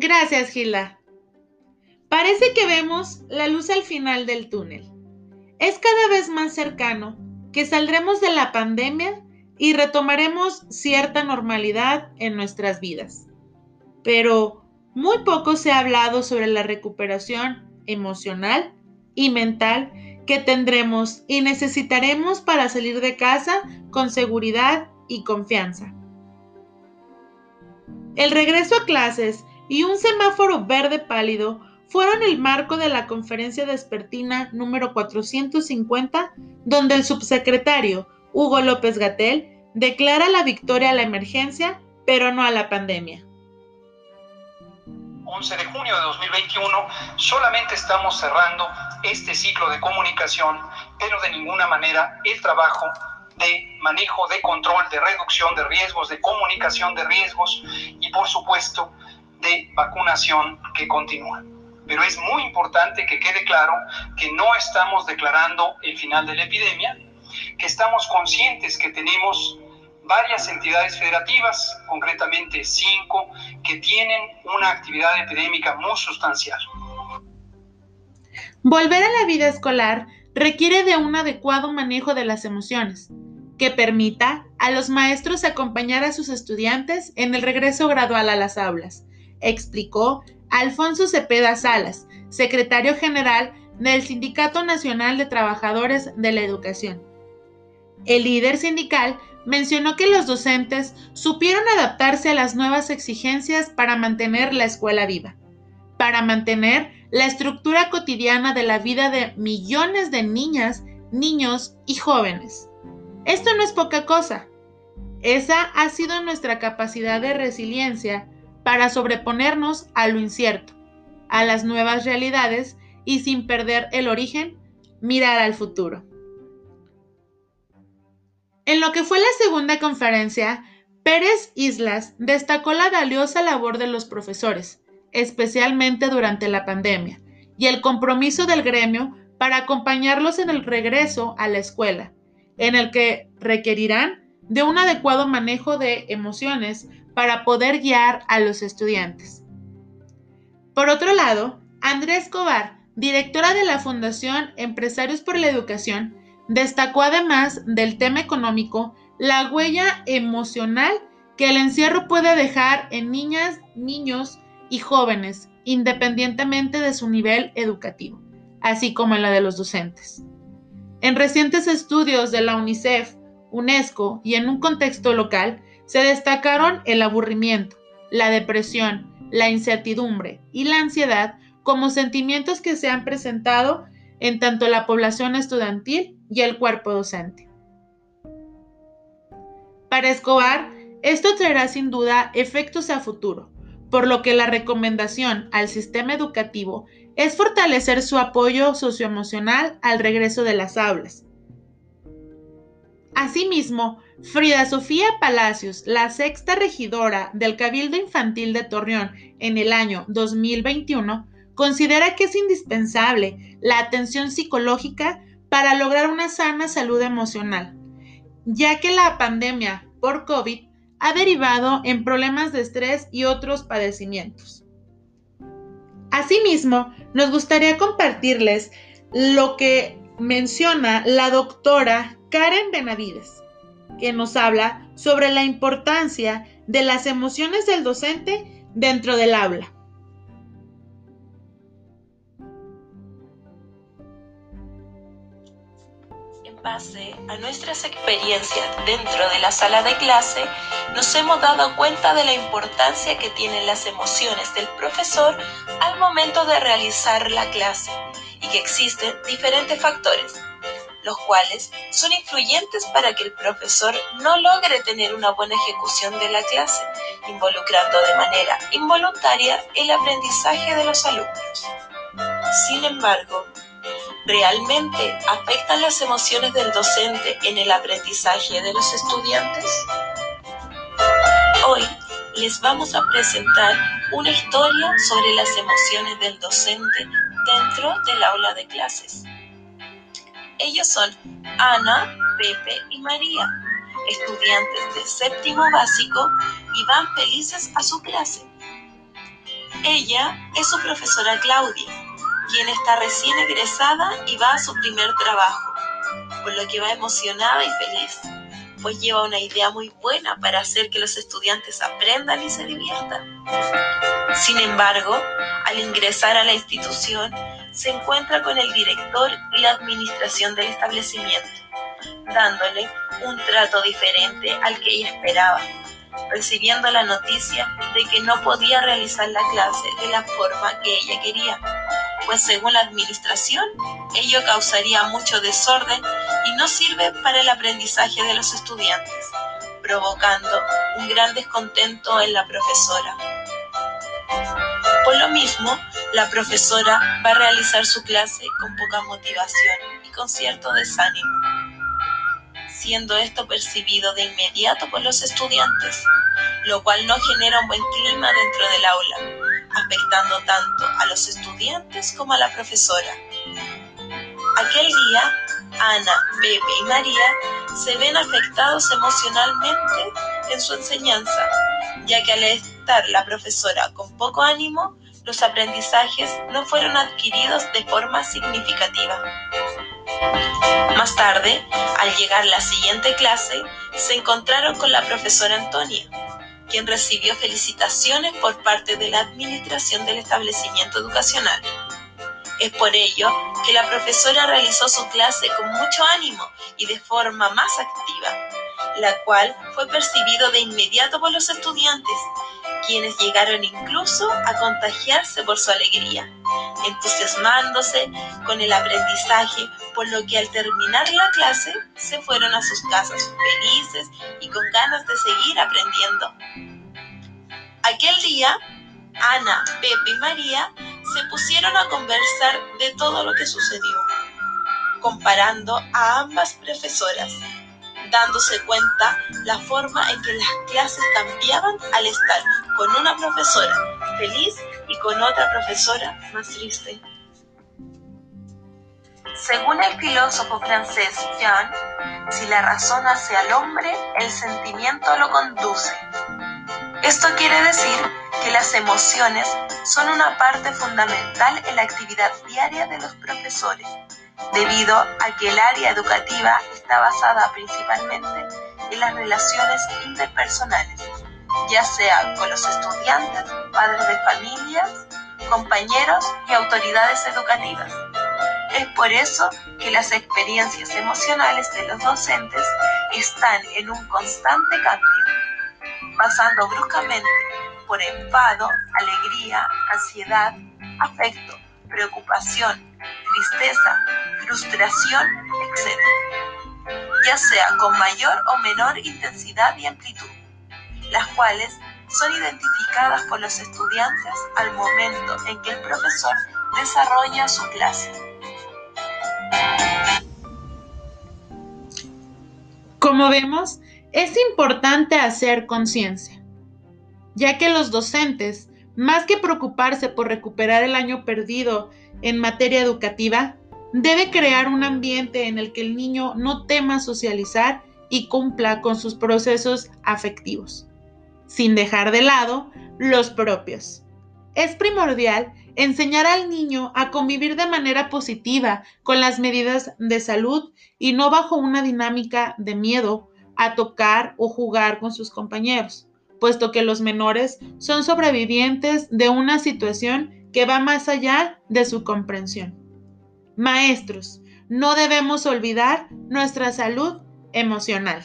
Gracias, Gila. Parece que vemos la luz al final del túnel. Es cada vez más cercano que saldremos de la pandemia y retomaremos cierta normalidad en nuestras vidas. Pero muy poco se ha hablado sobre la recuperación emocional y mental que tendremos y necesitaremos para salir de casa con seguridad y confianza. El regreso a clases y un semáforo verde pálido fueron el marco de la conferencia despertina número 450, donde el subsecretario Hugo López Gatel declara la victoria a la emergencia, pero no a la pandemia. 11 de junio de 2021, solamente estamos cerrando este ciclo de comunicación, pero de ninguna manera el trabajo de manejo, de control, de reducción de riesgos, de comunicación de riesgos y por supuesto de vacunación que continúa. Pero es muy importante que quede claro que no estamos declarando el final de la epidemia, que estamos conscientes que tenemos varias entidades federativas, concretamente cinco, que tienen una actividad epidémica muy sustancial. Volver a la vida escolar requiere de un adecuado manejo de las emociones, que permita a los maestros acompañar a sus estudiantes en el regreso gradual a las aulas, explicó Alfonso Cepeda Salas, secretario general del Sindicato Nacional de Trabajadores de la Educación. El líder sindical mencionó que los docentes supieron adaptarse a las nuevas exigencias para mantener la escuela viva, para mantener la estructura cotidiana de la vida de millones de niñas, niños y jóvenes. Esto no es poca cosa. Esa ha sido nuestra capacidad de resiliencia para sobreponernos a lo incierto, a las nuevas realidades y sin perder el origen, mirar al futuro. En lo que fue la segunda conferencia, Pérez Islas destacó la valiosa labor de los profesores, especialmente durante la pandemia, y el compromiso del gremio para acompañarlos en el regreso a la escuela, en el que requerirán de un adecuado manejo de emociones para poder guiar a los estudiantes. Por otro lado, Andrés Escobar, directora de la Fundación Empresarios por la Educación, destacó además del tema económico la huella emocional que el encierro puede dejar en niñas, niños y jóvenes, independientemente de su nivel educativo, así como en la de los docentes. En recientes estudios de la UNICEF, UNESCO y en un contexto local, se destacaron el aburrimiento, la depresión, la incertidumbre y la ansiedad como sentimientos que se han presentado en tanto la población estudiantil y el cuerpo docente. Para Escobar, esto traerá sin duda efectos a futuro, por lo que la recomendación al sistema educativo es fortalecer su apoyo socioemocional al regreso de las aulas. Asimismo, Frida Sofía Palacios, la sexta regidora del Cabildo Infantil de Torreón en el año 2021, considera que es indispensable la atención psicológica para lograr una sana salud emocional, ya que la pandemia por COVID ha derivado en problemas de estrés y otros padecimientos. Asimismo, nos gustaría compartirles lo que menciona la doctora Karen Benavides que nos habla sobre la importancia de las emociones del docente dentro del aula. En base a nuestras experiencias dentro de la sala de clase, nos hemos dado cuenta de la importancia que tienen las emociones del profesor al momento de realizar la clase y que existen diferentes factores los cuales son influyentes para que el profesor no logre tener una buena ejecución de la clase, involucrando de manera involuntaria el aprendizaje de los alumnos. Sin embargo, ¿realmente afectan las emociones del docente en el aprendizaje de los estudiantes? Hoy les vamos a presentar una historia sobre las emociones del docente dentro del aula de clases. Ellos son Ana, Pepe y María, estudiantes de séptimo básico y van felices a su clase. Ella es su profesora Claudia, quien está recién egresada y va a su primer trabajo, por lo que va emocionada y feliz, pues lleva una idea muy buena para hacer que los estudiantes aprendan y se diviertan. Sin embargo, al ingresar a la institución, se encuentra con el director y la administración del establecimiento, dándole un trato diferente al que ella esperaba, recibiendo la noticia de que no podía realizar la clase de la forma que ella quería, pues según la administración, ello causaría mucho desorden y no sirve para el aprendizaje de los estudiantes, provocando un gran descontento en la profesora. Por lo mismo, la profesora va a realizar su clase con poca motivación y con cierto desánimo, siendo esto percibido de inmediato por los estudiantes, lo cual no genera un buen clima dentro del aula, afectando tanto a los estudiantes como a la profesora. Aquel día, Ana, Pepe y María se ven afectados emocionalmente en su enseñanza, ya que al estar la profesora con poco ánimo, los aprendizajes no fueron adquiridos de forma significativa. Más tarde, al llegar la siguiente clase, se encontraron con la profesora Antonia, quien recibió felicitaciones por parte de la administración del establecimiento educacional. Es por ello que la profesora realizó su clase con mucho ánimo y de forma más activa, la cual fue percibido de inmediato por los estudiantes, quienes llegaron incluso a contagiarse por su alegría, entusiasmándose con el aprendizaje, por lo que al terminar la clase se fueron a sus casas felices y con ganas de seguir aprendiendo. Aquel día, Ana, Pepe y María se pusieron a conversar de todo lo que sucedió, comparando a ambas profesoras dándose cuenta la forma en que las clases cambiaban al estar con una profesora feliz y con otra profesora más triste. Según el filósofo francés Jean, si la razón hace al hombre, el sentimiento lo conduce. Esto quiere decir que las emociones son una parte fundamental en la actividad diaria de los profesores debido a que el área educativa está basada principalmente en las relaciones interpersonales, ya sea con los estudiantes, padres de familias, compañeros y autoridades educativas. Es por eso que las experiencias emocionales de los docentes están en un constante cambio, pasando bruscamente por enfado, alegría, ansiedad, afecto, preocupación, tristeza, frustración, etc., ya sea con mayor o menor intensidad y amplitud, las cuales son identificadas por los estudiantes al momento en que el profesor desarrolla su clase. Como vemos, es importante hacer conciencia, ya que los docentes, más que preocuparse por recuperar el año perdido en materia educativa, debe crear un ambiente en el que el niño no tema socializar y cumpla con sus procesos afectivos, sin dejar de lado los propios. Es primordial enseñar al niño a convivir de manera positiva con las medidas de salud y no bajo una dinámica de miedo a tocar o jugar con sus compañeros, puesto que los menores son sobrevivientes de una situación que va más allá de su comprensión. Maestros, no debemos olvidar nuestra salud emocional.